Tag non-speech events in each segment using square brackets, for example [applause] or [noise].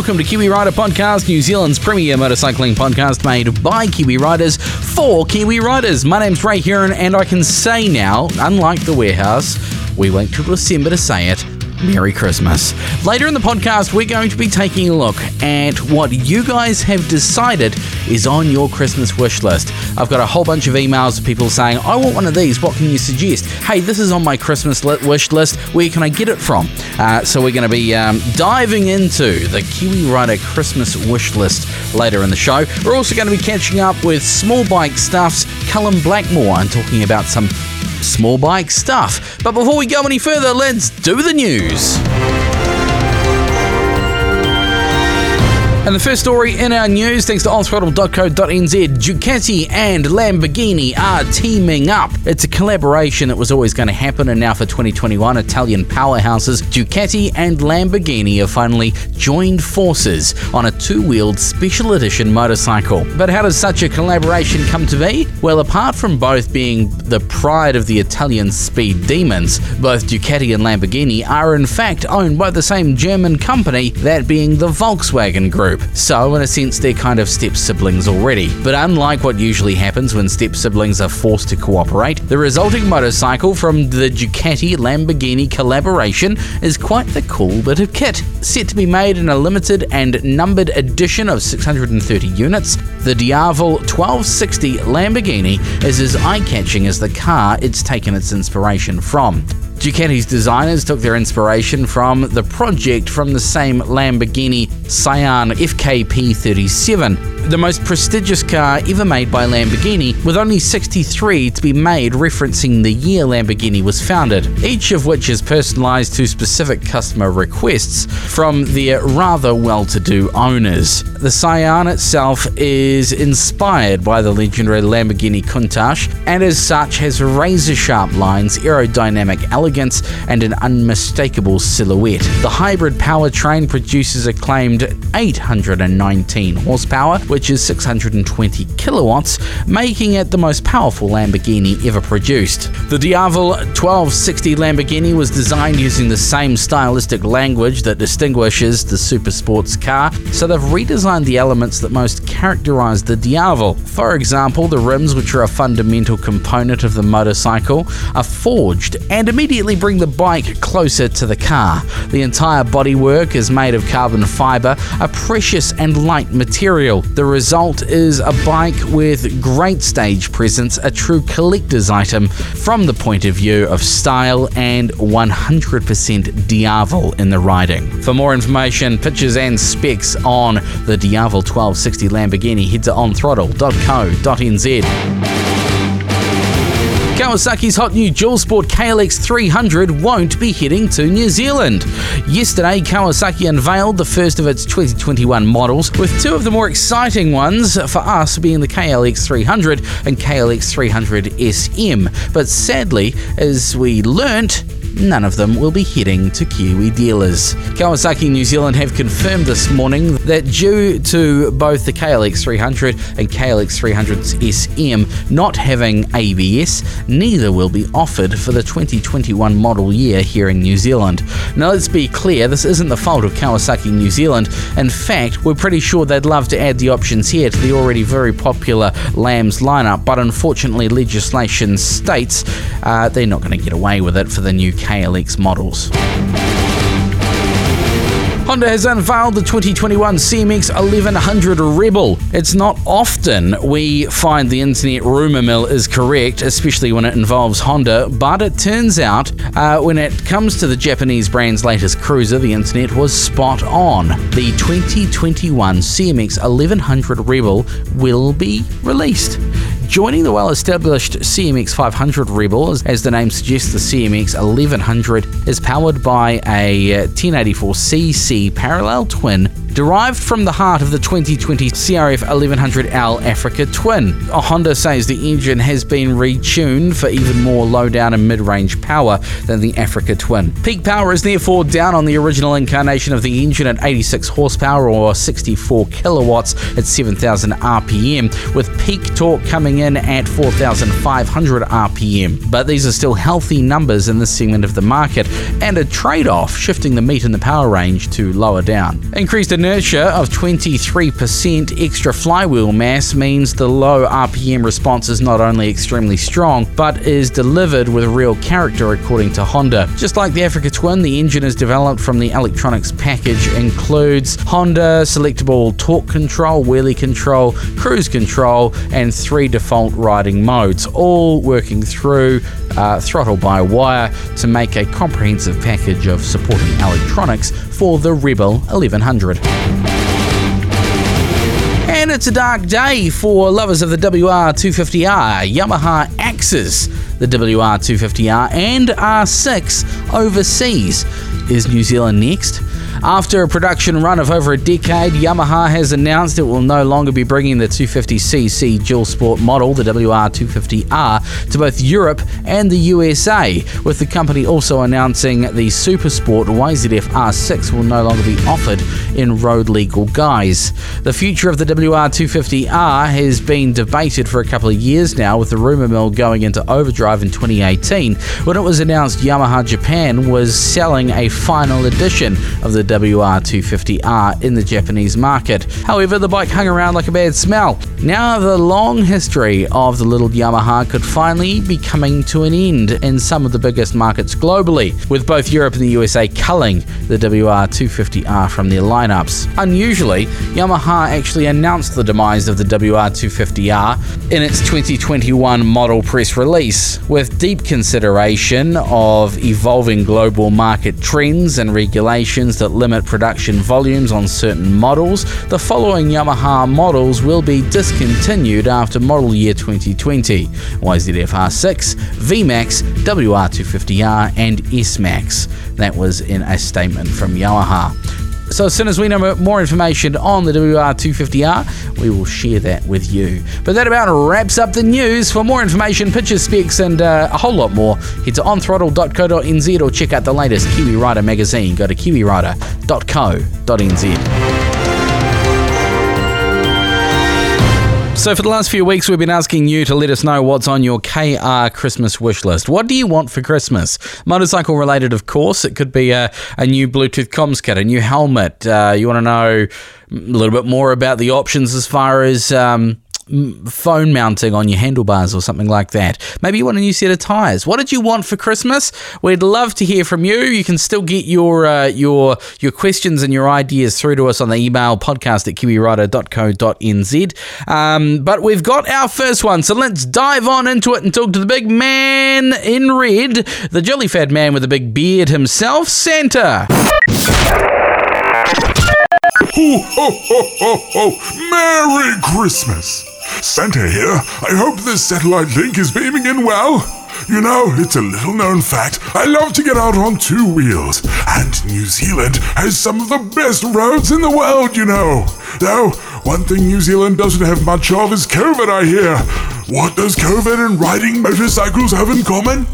Welcome to Kiwi Rider Podcast, New Zealand's premier motorcycling podcast made by Kiwi Riders for Kiwi Riders. My name's Ray Heron, and I can say now, unlike the warehouse, we wait till December to say it. Merry Christmas. Later in the podcast, we're going to be taking a look at what you guys have decided is on your Christmas wish list. I've got a whole bunch of emails of people saying, I want one of these. What can you suggest? Hey, this is on my Christmas wish list. Where can I get it from? Uh, so we're going to be um, diving into the Kiwi Rider Christmas wish list later in the show. We're also going to be catching up with Small Bike Stuff's Callum Blackmore and talking about some small bike stuff. But before we go any further, let's do the news. And the first story in our news, thanks to onthrottle.co.nz, Ducati and Lamborghini are teaming up. It's a collaboration that was always going to happen, and now for 2021, Italian powerhouses Ducati and Lamborghini have finally joined forces on a two wheeled special edition motorcycle. But how does such a collaboration come to be? Well, apart from both being the pride of the Italian speed demons, both Ducati and Lamborghini are in fact owned by the same German company, that being the Volkswagen Group group, so in a sense they're kind of step siblings already. But unlike what usually happens when step siblings are forced to cooperate, the resulting motorcycle from the Ducati Lamborghini collaboration is quite the cool bit of kit. Set to be made in a limited and numbered edition of 630 units, the Diavel 1260 Lamborghini is as eye catching as the car it's taken its inspiration from. Ducati's designers took their inspiration from the project from the same Lamborghini Sián FKP37, the most prestigious car ever made by Lamborghini, with only 63 to be made referencing the year Lamborghini was founded, each of which is personalized to specific customer requests from their rather well to do owners. The Sián itself is inspired by the legendary Lamborghini Countach and, as such, has razor sharp lines, aerodynamic elegance elegance and an unmistakable silhouette. The hybrid powertrain produces a claimed 819 horsepower, which is 620 kilowatts, making it the most powerful Lamborghini ever produced. The Diavel 1260 Lamborghini was designed using the same stylistic language that distinguishes the super sports car, so they've redesigned the elements that most characterize the Diavel. For example, the rims, which are a fundamental component of the motorcycle, are forged and immediately immediately bring the bike closer to the car. The entire bodywork is made of carbon fiber, a precious and light material. The result is a bike with great stage presence, a true collector's item from the point of view of style and 100% Diavel in the riding. For more information, pictures and specs on the Diavel 1260 Lamborghini, head to onthrottle.co.nz. Kawasaki's hot new dual sport KLX 300 won't be heading to New Zealand. Yesterday, Kawasaki unveiled the first of its 2021 models, with two of the more exciting ones for us being the KLX 300 and KLX 300 SM. But sadly, as we learnt, none of them will be heading to Kiwi dealers. Kawasaki New Zealand have confirmed this morning that due to both the KLX 300 and KLX 300 SM not having ABS, neither will be offered for the 2021 model year here in New Zealand. Now, let's be clear, this isn't the fault of Kawasaki New Zealand. In fact, we're pretty sure they'd love to add the options here to the already very popular LAMS lineup, but unfortunately, legislation states uh, they're not going to get away with it for the new KLX models. Honda has unveiled the 2021 CMX 1100 Rebel. It's not often we find the internet rumour mill is correct, especially when it involves Honda, but it turns out uh, when it comes to the Japanese brand's latest cruiser, the internet was spot on. The 2021 CMX 1100 Rebel will be released. Joining the well established CMX 500 Rebel, as the name suggests, the CMX 1100 is powered by a uh, 1084cc parallel twin derived from the heart of the 2020 CRF 1100L Africa Twin. Honda says the engine has been retuned for even more low down and mid range power than the Africa Twin. Peak power is therefore down on the original incarnation of the engine at 86 horsepower or 64 kilowatts at 7,000 RPM, with peak torque coming in at 4,500 RPM. But these are still healthy numbers in this segment of the market and a trade off, shifting the meat in the power range to lower down. Increased inertia of 23% extra flywheel mass means the low RPM response is not only extremely strong, but is delivered with real character according to Honda. Just like the Africa Twin, the engine is developed from the electronics package includes Honda selectable torque control, wheelie control, cruise control, and three default riding modes, all working through uh, throttle by wire to make a comprehensive package of supporting electronics for the Rebel 1100. And it's a dark day for lovers of the WR250R, Yamaha axes the WR250R and R6 overseas. Is New Zealand next? After a production run of over a decade, Yamaha has announced it will no longer be bringing the 250cc dual sport model, the WR250R, to both Europe and the USA, with the company also announcing the Super Sport YZF R6 will no longer be offered in road legal guise. The future of the WR250R has been debated for a couple of years now, with the rumour mill going into overdrive in 2018 when it was announced Yamaha Japan was selling a final edition of the WR250R in the Japanese market. However, the bike hung around like a bad smell. Now, the long history of the little Yamaha could finally be coming to an end in some of the biggest markets globally, with both Europe and the USA culling the WR250R from their lineups. Unusually, Yamaha actually announced the demise of the WR250R in its 2021 model press release, with deep consideration of evolving global market trends and regulations that limit production volumes on certain models, the following Yamaha models will be discontinued after model year 2020 YZF R6, VMAX, WR250R, and S-Max. That was in a statement from Yamaha. So as soon as we know more information on the WR250R, we will share that with you. But that about wraps up the news. For more information, pictures, specs, and uh, a whole lot more, head to onthrottle.co.nz or check out the latest Kiwi Rider magazine. Go to kiwirider.co.nz. So, for the last few weeks, we've been asking you to let us know what's on your KR Christmas wish list. What do you want for Christmas? Motorcycle related, of course. It could be a, a new Bluetooth comms kit, a new helmet. Uh, you want to know a little bit more about the options as far as. Um, phone mounting on your handlebars or something like that. Maybe you want a new set of tires. What did you want for Christmas? We'd love to hear from you. You can still get your uh, your your questions and your ideas through to us on the email podcast at kiwirider.co.nz. Um, but we've got our first one, so let's dive on into it and talk to the big man in red, the jolly fat man with a big beard himself, Santa. Ho, ho, ho, ho, ho! Merry Christmas! Santa here. I hope this satellite link is beaming in well. You know, it's a little known fact. I love to get out on two wheels. And New Zealand has some of the best roads in the world, you know. Though, one thing New Zealand doesn't have much of is COVID, I hear. What does COVID and riding motorcycles have in common?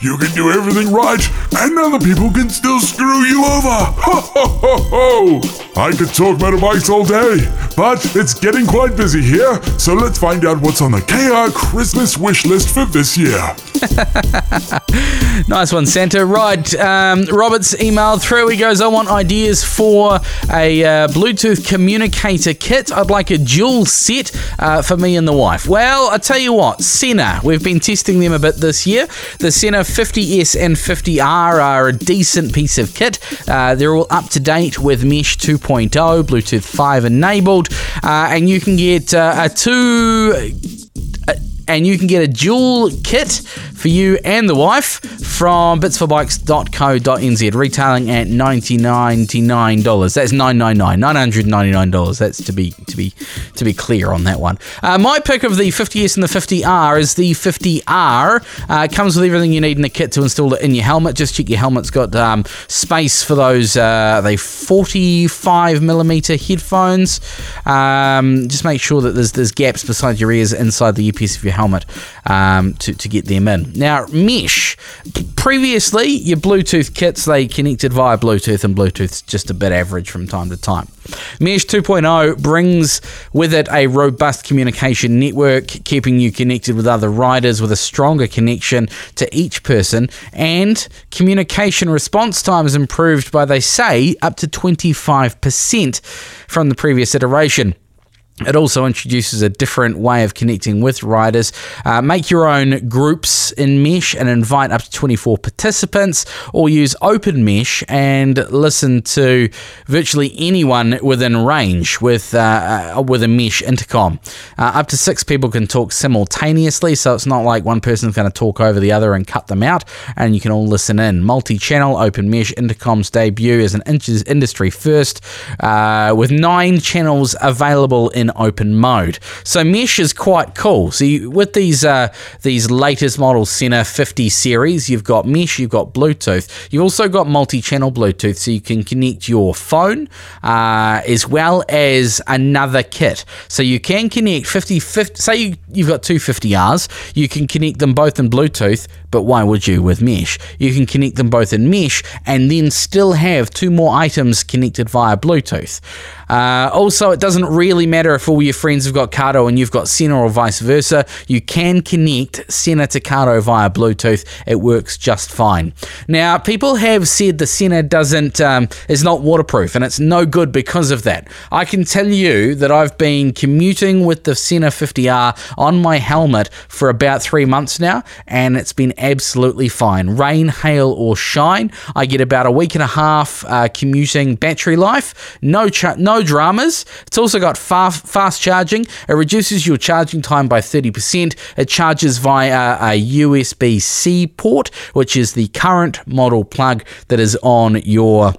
You can do everything right, and other people can still screw you over. [laughs] Ho ho ho ho! I could talk motorbikes all day, but it's getting quite busy here, so let's find out what's on the KR Christmas wish list for this year. [laughs] nice one, Santa. Right, um, Robert's emailed through. He goes, I want ideas for a uh, Bluetooth communicator kit. I'd like a dual set uh, for me and the wife. Well, I tell you what, Sena, we've been testing them a bit this year. The Sena 50S and 50R are a decent piece of kit. Uh, they're all up to date with Mesh 2.0, Bluetooth 5 enabled, uh, and you can get uh, a two and you can get a dual kit for you and the wife from bitsforbikes.co.nz, retailing at $90.99. That's 999, $999. That's to be to be to be clear on that one. Uh, my pick of the 50S and the 50R is the 50R. Uh, comes with everything you need in the kit to install it in your helmet. Just check your helmet's got um, space for those uh, they 45 millimeter headphones. Um, just make sure that there's there's gaps beside your ears inside the earpiece of your helmet um, to to get them in. Now mesh. Previously, your Bluetooth kits they connected via Bluetooth, and Bluetooth's just a bit average from time to time. Mesh 2.0 brings with it a robust communication network, keeping you connected with other riders with a stronger connection to each person, and communication response time is improved by, they say, up to 25% from the previous iteration. It also introduces a different way of connecting with riders. Uh, make your own groups in Mesh and invite up to 24 participants, or use Open Mesh and listen to virtually anyone within range with uh, uh, with a Mesh intercom. Uh, up to six people can talk simultaneously, so it's not like one person's going to talk over the other and cut them out, and you can all listen in. Multi-channel Open Mesh intercoms debut as an industry first, uh, with nine channels available in open mode. So mesh is quite cool. So you, with these uh, these latest models Sena 50 series, you've got mesh, you've got Bluetooth, you've also got multi-channel Bluetooth, so you can connect your phone uh, as well as another kit. So you can connect 50, 50 say you, you've got two 50Rs, you can connect them both in Bluetooth, but why would you with mesh? You can connect them both in mesh and then still have two more items connected via Bluetooth. Uh, also, it doesn't really matter if all your friends have got Cardo and you've got Sena or vice versa. You can connect Sena to Cardo via Bluetooth. It works just fine. Now, people have said the Sena doesn't um, is not waterproof and it's no good because of that. I can tell you that I've been commuting with the Sena 50R on my helmet for about three months now, and it's been absolutely fine. Rain, hail, or shine, I get about a week and a half uh, commuting battery life. No, no dramas. It's also got fast, fast charging. It reduces your charging time by 30%. It charges via a USB C port, which is the current model plug that is on your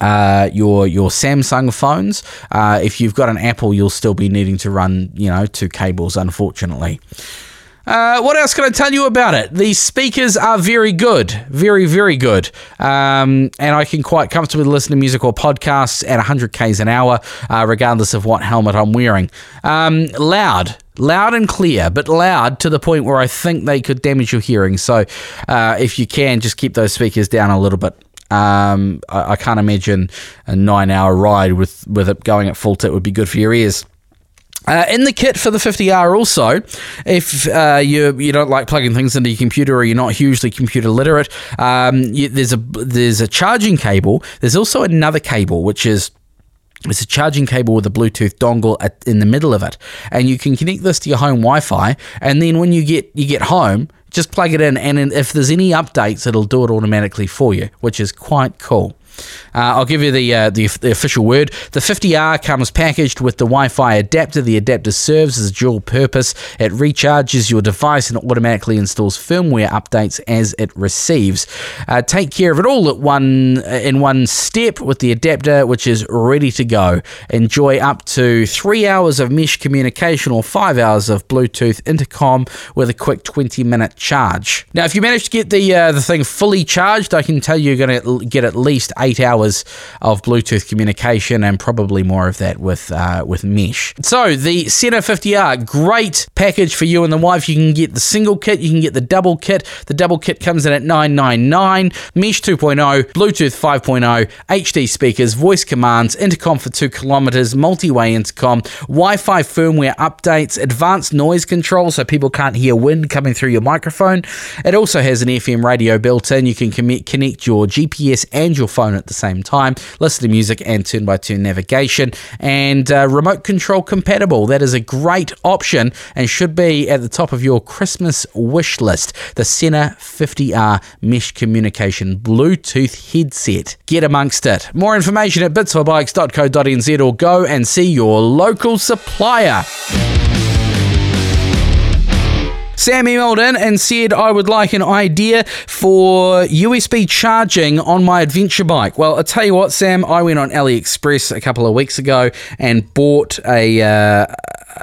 uh, your your Samsung phones. Uh, if you've got an Apple, you'll still be needing to run you know two cables, unfortunately. Uh, what else can I tell you about it? The speakers are very good, very, very good. Um, and I can quite comfortably listen to music or podcasts at 100 k's an hour, uh, regardless of what helmet I'm wearing. Um, loud, loud and clear, but loud to the point where I think they could damage your hearing. So uh, if you can, just keep those speakers down a little bit. Um, I, I, can't imagine a nine hour ride with, with it going at full tilt would be good for your ears. Uh, in the kit for the 50R, also, if uh, you you don't like plugging things into your computer or you're not hugely computer literate, um, you, there's a there's a charging cable. There's also another cable which is it's a charging cable with a Bluetooth dongle at, in the middle of it, and you can connect this to your home Wi-Fi. And then when you get you get home, just plug it in, and if there's any updates, it'll do it automatically for you, which is quite cool. Uh, I'll give you the, uh, the, the official word. The 50R comes packaged with the Wi-Fi adapter. The adapter serves as a dual purpose. It recharges your device and automatically installs firmware updates as it receives. Uh, take care of it all at one uh, in one step with the adapter, which is ready to go. Enjoy up to three hours of mesh communication or five hours of Bluetooth intercom with a quick 20-minute charge. Now, if you manage to get the uh, the thing fully charged, I can tell you you're going to get at least eight hours of Bluetooth communication and probably more of that with uh, with mesh. So the Sena 50R, great package for you and the wife. You can get the single kit, you can get the double kit. The double kit comes in at 999. Mesh 2.0, Bluetooth 5.0, HD speakers, voice commands, intercom for two kilometers, multi-way intercom, Wi-Fi firmware updates, advanced noise control so people can't hear wind coming through your microphone. It also has an FM radio built in. You can connect your GPS and your phone at the same time, listen to music and turn by turn navigation, and uh, remote control compatible. That is a great option and should be at the top of your Christmas wish list. The Sena 50R Mesh Communication Bluetooth headset. Get amongst it. More information at bitsforbikes.co.nz or go and see your local supplier. Sam emailed in and said, I would like an idea for USB charging on my adventure bike. Well, I'll tell you what, Sam, I went on AliExpress a couple of weeks ago and bought a. Uh,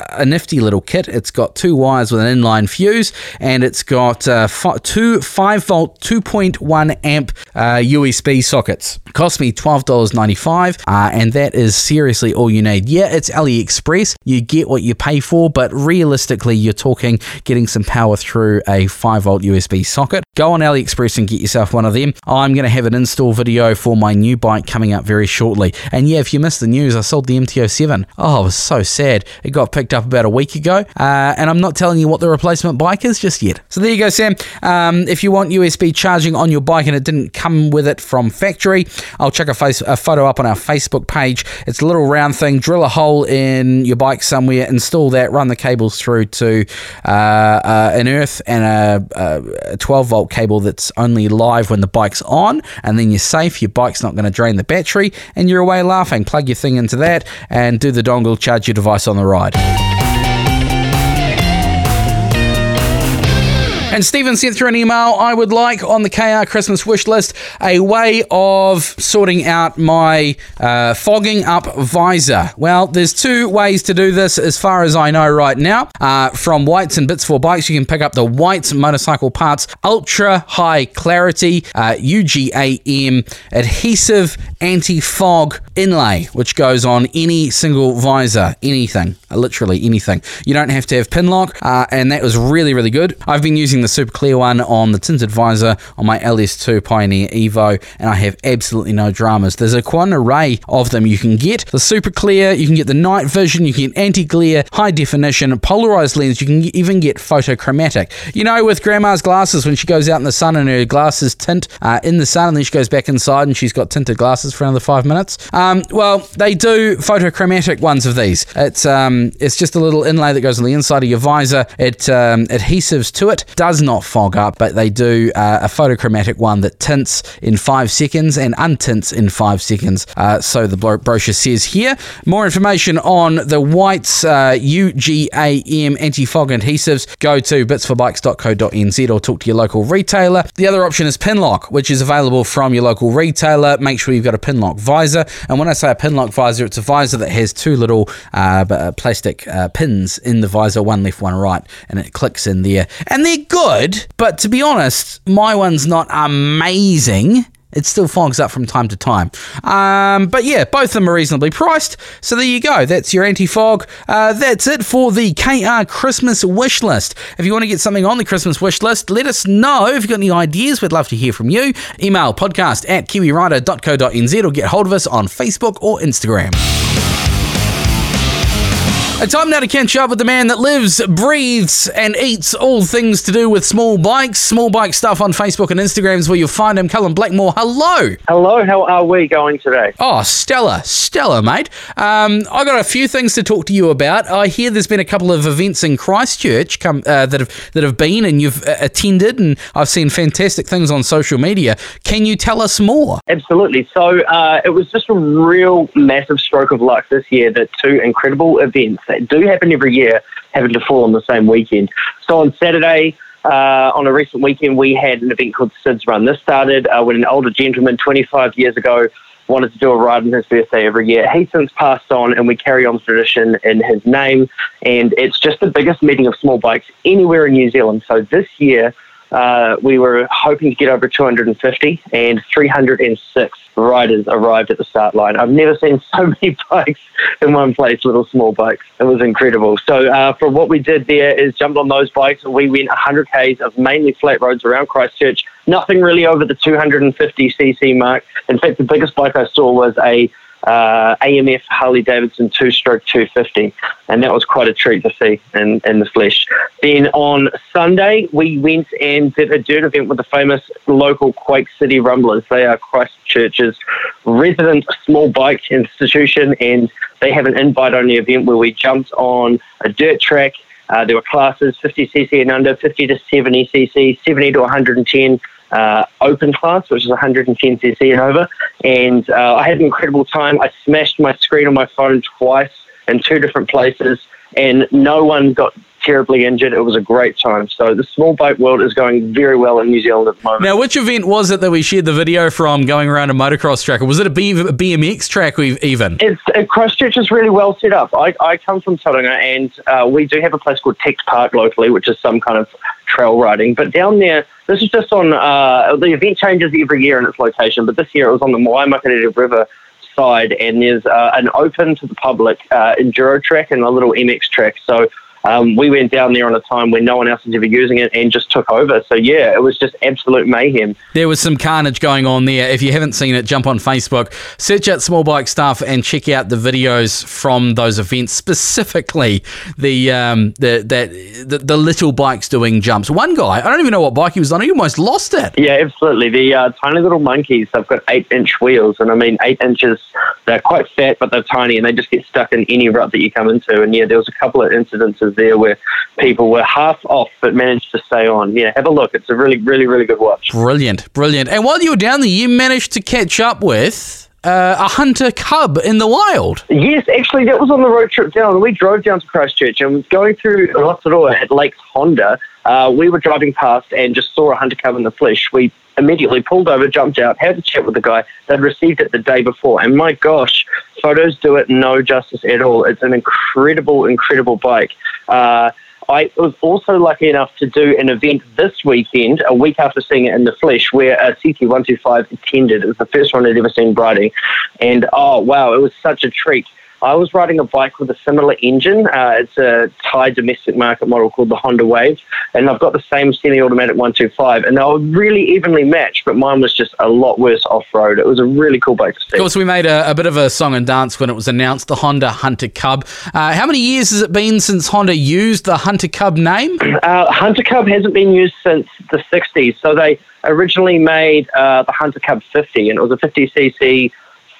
a nifty little kit. It's got two wires with an inline fuse, and it's got uh, f- two 5 volt 2.1 amp uh, USB sockets. Cost me $12.95, uh, and that is seriously all you need. Yeah, it's AliExpress. You get what you pay for, but realistically, you're talking getting some power through a 5 volt USB socket. Go on AliExpress and get yourself one of them. I'm going to have an install video for my new bike coming up very shortly. And yeah, if you missed the news, I sold the MT07. Oh, I was so sad. It got picked up about a week ago, uh, and I'm not telling you what the replacement bike is just yet. So there you go, Sam. Um, if you want USB charging on your bike and it didn't come with it from factory, I'll check a, face, a photo up on our Facebook page. It's a little round thing. Drill a hole in your bike somewhere, install that, run the cables through to uh, uh, an earth and a, a 12 volt cable that's only live when the bike's on, and then you're safe. Your bike's not going to drain the battery, and you're away laughing. Plug your thing into that and do the dongle, charge your device on the ride. And Stephen sent through an email. I would like on the KR Christmas wish list a way of sorting out my uh, fogging up visor. Well, there's two ways to do this as far as I know right now. Uh, from Whites and Bits for Bikes, you can pick up the Whites Motorcycle Parts Ultra High Clarity uh, UGAM adhesive anti fog inlay, which goes on any single visor, anything, literally anything. You don't have to have pin lock, uh, and that was really, really good. I've been using the super clear one on the tinted visor on my LS2 Pioneer Evo, and I have absolutely no dramas. There's a quite an array of them you can get. The super clear, you can get the night vision, you can get anti glare, high definition, polarized lens, you can even get photochromatic. You know, with grandma's glasses, when she goes out in the sun and her glasses tint uh, in the sun, and then she goes back inside and she's got tinted glasses for another five minutes. Um, well, they do photochromatic ones of these. It's um, it's just a little inlay that goes on the inside of your visor. It um, adhesives to it. Does does not fog up, but they do uh, a photochromatic one that tints in five seconds and untints in five seconds. Uh, so the bro- brochure says here. More information on the Whites uh, UGAM anti fog adhesives, go to bitsforbikes.co.nz or talk to your local retailer. The other option is Pinlock, which is available from your local retailer. Make sure you've got a Pinlock visor. And when I say a Pinlock visor, it's a visor that has two little uh plastic uh, pins in the visor, one left, one right, and it clicks in there. And they're good good, but to be honest, my one's not amazing. It still fogs up from time to time. Um, but yeah, both of them are reasonably priced. So there you go. That's your anti fog. Uh, that's it for the KR Christmas wish list. If you want to get something on the Christmas wish list, let us know. If you've got any ideas, we'd love to hear from you. Email podcast at kiwirider.co.nz or get hold of us on Facebook or Instagram. It's time now to catch up with the man that lives, breathes, and eats all things to do with small bikes. Small bike stuff on Facebook and Instagram is where you'll find him. Cullen Blackmore, hello. Hello, how are we going today? Oh, Stella, Stella, mate. Um, I got a few things to talk to you about. I hear there's been a couple of events in Christchurch come uh, that have that have been and you've uh, attended, and I've seen fantastic things on social media. Can you tell us more? Absolutely. So uh, it was just a real massive stroke of luck this year that two incredible events that do happen every year having to fall on the same weekend. So on Saturday, uh, on a recent weekend, we had an event called Sid's Run. This started uh, when an older gentleman 25 years ago wanted to do a ride on his birthday every year. He's since passed on, and we carry on tradition in his name. And it's just the biggest meeting of small bikes anywhere in New Zealand. So this year, uh, we were hoping to get over 250, and 306 riders arrived at the start line. I've never seen [laughs] so many bikes in one place, little small bikes. It was incredible. So, uh, for what we did there is jumped on those bikes. We went 100 k's of mainly flat roads around Christchurch. Nothing really over the 250 cc mark. In fact, the biggest bike I saw was a uh, AMF Harley Davidson two stroke 250, and that was quite a treat to see in, in the flesh. Then on Sunday, we went and did a dirt event with the famous local Quake City Rumblers. They are Christchurch's resident small bike institution, and they have an invite only event where we jumped on a dirt track. Uh, there were classes 50cc and under, 50 to 70cc, 70 to 110 uh, open class, which is 110cc and over. And uh, I had an incredible time. I smashed my screen on my phone twice in two different places, and no one got terribly injured. It was a great time. So the small boat world is going very well in New Zealand at the moment. Now, which event was it that we shared the video from going around a motocross track? Or was it a BMX track even? It's, uh, Christchurch is really well set up. I, I come from Tauranga and uh, we do have a place called TECT Park locally, which is some kind of trail riding. But down there, this is just on, uh, the event changes every year in its location, but this year it was on the Waimakariri River side and there's uh, an open to the public uh, enduro track and a little MX track. So um, we went down there on a time when no one else was ever using it and just took over. So yeah, it was just absolute mayhem. There was some carnage going on there. If you haven't seen it, jump on Facebook, search out Small Bike Stuff, and check out the videos from those events. Specifically, the um, the that the, the little bikes doing jumps. One guy, I don't even know what bike he was on. He almost lost it. Yeah, absolutely. The uh, tiny little monkeys. They've got eight inch wheels, and I mean eight inches. They're quite fat, but they're tiny, and they just get stuck in any rut that you come into. And yeah, there was a couple of incidences there where people were half off but managed to stay on. Yeah, have a look. It's a really, really, really good watch. Brilliant, brilliant. And while you were down there, you managed to catch up with. Uh, a hunter cub in the wild. Yes, actually, that was on the road trip down. We drove down to Christchurch and was going through Rotorua at Lakes Honda. Uh, we were driving past and just saw a hunter cub in the flesh. We immediately pulled over, jumped out, had a chat with the guy. They'd received it the day before, and my gosh, photos do it no justice at all. It's an incredible, incredible bike. Uh, I was also lucky enough to do an event this weekend, a week after seeing it in the flesh, where a CT125 attended. It was the first one I'd ever seen riding. And oh, wow, it was such a treat. I was riding a bike with a similar engine. Uh, it's a Thai domestic market model called the Honda Wave, and I've got the same semi-automatic 125, and they were really evenly matched, but mine was just a lot worse off-road. It was a really cool bike to see. Of course, we made a, a bit of a song and dance when it was announced, the Honda Hunter Cub. Uh, how many years has it been since Honda used the Hunter Cub name? [clears throat] Uh, Hunter Cub hasn't been used since the 60s, so they originally made uh, the Hunter Cub 50, and it was a 50cc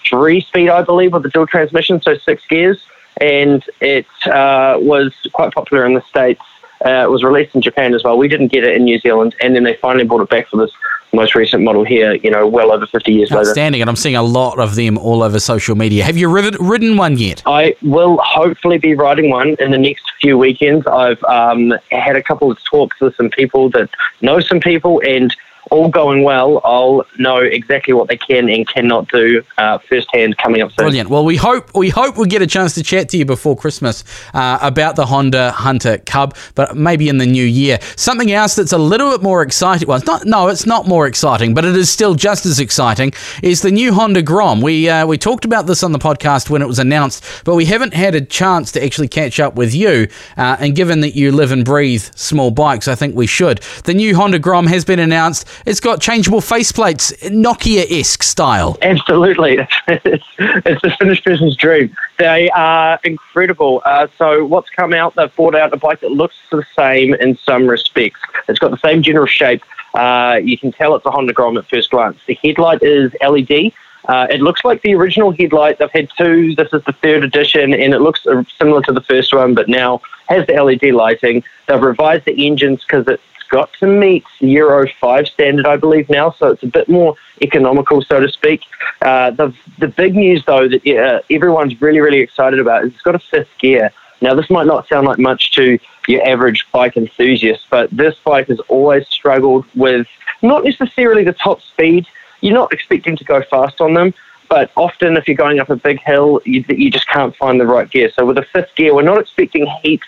three speed, I believe, with the dual transmission, so six gears. And it uh, was quite popular in the States. Uh, it was released in Japan as well. We didn't get it in New Zealand, and then they finally brought it back for this most recent model here, you know, well over 50 years later. Outstanding, and I'm seeing a lot of them all over social media. Have you ridden one yet? I will hopefully be riding one in the next few weekends. I've um, had a couple of talks with some people that know some people, and all going well, I'll know exactly what they can and cannot do uh, firsthand coming up soon. Brilliant. Well, we hope we hope we get a chance to chat to you before Christmas uh, about the Honda Hunter Cub, but maybe in the new year. Something else that's a little bit more exciting. Well, it's not. No, it's not more exciting, but it is still just as exciting. Is the new Honda Grom? We uh, we talked about this on the podcast when it was announced, but we haven't had a chance to actually catch up with you. Uh, and given that you live and breathe small bikes, I think we should. The new Honda Grom has been announced. It's got changeable faceplates, Nokia-esque style. Absolutely, it's, [laughs] it's the Finnish person's dream. They are incredible. Uh, so what's come out? They've brought out a bike that looks the same in some respects. It's got the same general shape. Uh, you can tell it's a Honda Grom at first glance. The headlight is LED. Uh, it looks like the original headlight. They've had two. This is the third edition, and it looks uh, similar to the first one, but now has the LED lighting. They've revised the engines because it's got to meet Euro 5 standard, I believe, now, so it's a bit more economical, so to speak. Uh, the, the big news, though, that uh, everyone's really, really excited about is it's got a fifth gear. Now, this might not sound like much to your average bike enthusiast, but this bike has always struggled with not necessarily the top speed. You're not expecting to go fast on them, but often if you're going up a big hill, you, you just can't find the right gear. So with a fifth gear, we're not expecting heaps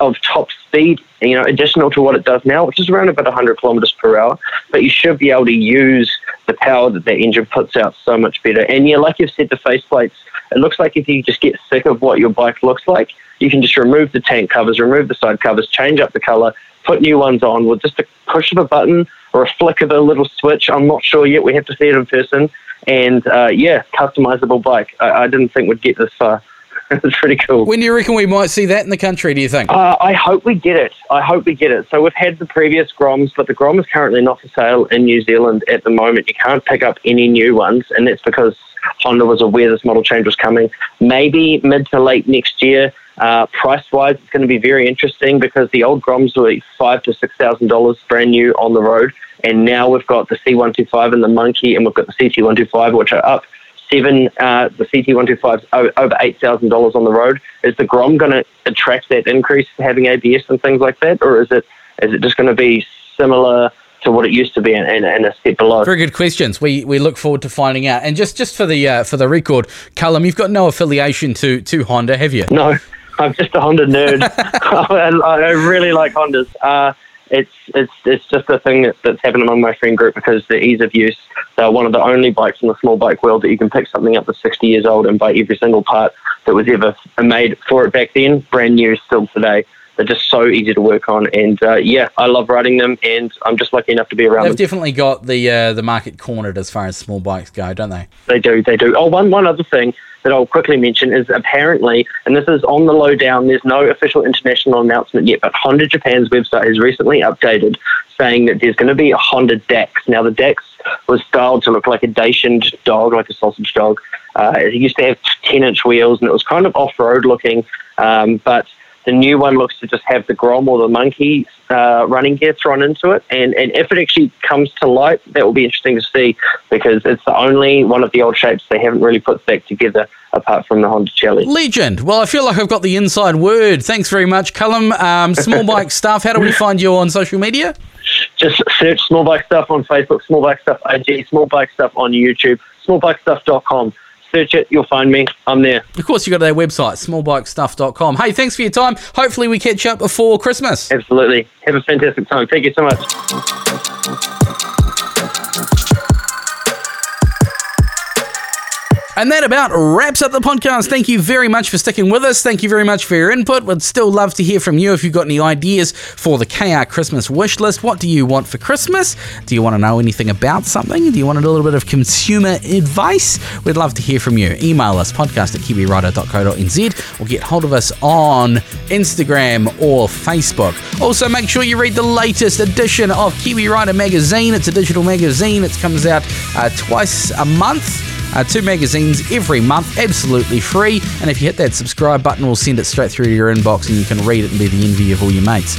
of top speed, you know, additional to what it does now, which is around about 100 kilometers per hour. But you should be able to use the power that the engine puts out so much better. And yeah, like you've said, the faceplates, it looks like if you just get sick of what your bike looks like, you can just remove the tank covers, remove the side covers, change up the color, put new ones on with just a push of a button or a flick of a little switch. I'm not sure yet. We have to see it in person. And uh, yeah, customizable bike. I, I didn't think we'd get this far. [laughs] it's pretty cool. When do you reckon we might see that in the country, do you think? Uh, I hope we get it. I hope we get it. So we've had the previous Groms, but the Grom is currently not for sale in New Zealand at the moment. You can't pick up any new ones, and that's because Honda was aware this model change was coming. Maybe mid to late next year. Uh, price wise, it's going to be very interesting because the old Groms were five to six thousand dollars brand new on the road, and now we've got the C125 and the Monkey, and we've got the CT125, which are up seven, uh, the CT125 is over eight thousand dollars on the road. Is the Grom going to attract that increase having ABS and things like that, or is it is it just going to be similar? to what it used to be and, and, and, a step below. Very good questions. We we look forward to finding out. And just just for the uh, for the record, Callum, you've got no affiliation to to Honda, have you? No, I'm just a Honda nerd. [laughs] [laughs] I really like Hondas. Uh, it's it's it's just a thing that, that's happened among my friend group because the ease of use. They're one of the only bikes in the small bike world that you can pick something up that's 60 years old and buy every single part that was ever made for it back then, brand new still today. They're just so easy to work on, and uh, yeah, I love riding them, and I'm just lucky enough to be around They've them. definitely got the uh, the market cornered as far as small bikes go, don't they? They do, they do. Oh, one one other thing that I'll quickly mention is apparently, and this is on the lowdown, there's no official international announcement yet, but Honda Japan's website has recently updated saying that there's going to be a Honda Dax. Now, the Dax was styled to look like a dachshund dog, like a sausage dog. Uh, it used to have 10 inch wheels and it was kind of off road looking, um, but the new one looks to just have the Grom or the Monkey uh, running gear thrown into it. And, and if it actually comes to light, that will be interesting to see because it's the only one of the old shapes they haven't really put back together apart from the Honda Chaly. Legend. Well, I feel like I've got the inside word. Thanks very much, Callum. Um, small [laughs] bike stuff. How do we find you on social media? Just search Small Bike Stuff on Facebook, Small Bike Stuff IG, Small Bike Stuff on YouTube, smallbikestuff.com search it, you'll find me. I'm there. Of course, you've got their website, smallbikestuff.com. Hey, thanks for your time. Hopefully, we catch up before Christmas. Absolutely. Have a fantastic time. Thank you so much. And that about wraps up the podcast. Thank you very much for sticking with us. Thank you very much for your input. We'd still love to hear from you if you've got any ideas for the KR Christmas wish list. What do you want for Christmas? Do you want to know anything about something? Do you want a little bit of consumer advice? We'd love to hear from you. Email us podcast at kiwirider.co.nz or get hold of us on Instagram or Facebook. Also, make sure you read the latest edition of Kiwi Rider magazine. It's a digital magazine. It comes out uh, twice a month. Uh, two magazines every month, absolutely free. And if you hit that subscribe button, we'll send it straight through to your inbox and you can read it and be the envy of all your mates.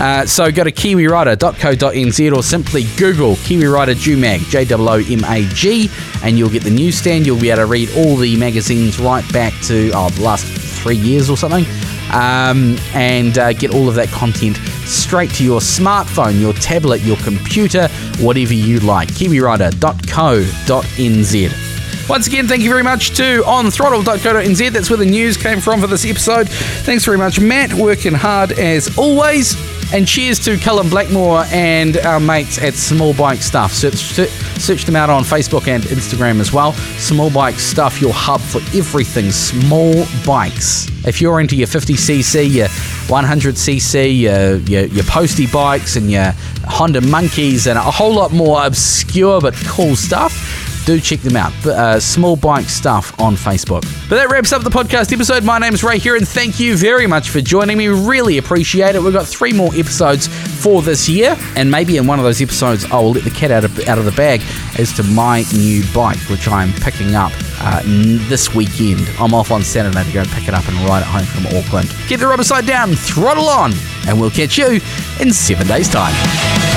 Uh, so go to kiwirider.co.nz or simply Google Kiwi Rider Joomag, J O O M A G, and you'll get the newsstand. You'll be able to read all the magazines right back to oh, the last three years or something. Um, and uh, get all of that content straight to your smartphone, your tablet, your computer, whatever you like. kiwirider.co.nz. Once again, thank you very much to onthrottle.co.nz. That's where the news came from for this episode. Thanks very much, Matt, working hard as always. And cheers to Cullen Blackmore and our mates at Small Bike Stuff. Search, search them out on Facebook and Instagram as well. Small Bike Stuff, your hub for everything small bikes. If you're into your 50cc, your 100cc, your, your, your postie bikes, and your Honda Monkeys, and a whole lot more obscure but cool stuff, do check them out. Uh, small bike stuff on Facebook. But that wraps up the podcast episode. My name is Ray here, and thank you very much for joining me. Really appreciate it. We've got three more episodes for this year, and maybe in one of those episodes, I will let the cat out of, out of the bag as to my new bike, which I'm picking up uh, this weekend. I'm off on Saturday to go and pick it up and ride it home from Auckland. Get the rubber side down, throttle on, and we'll catch you in seven days' time.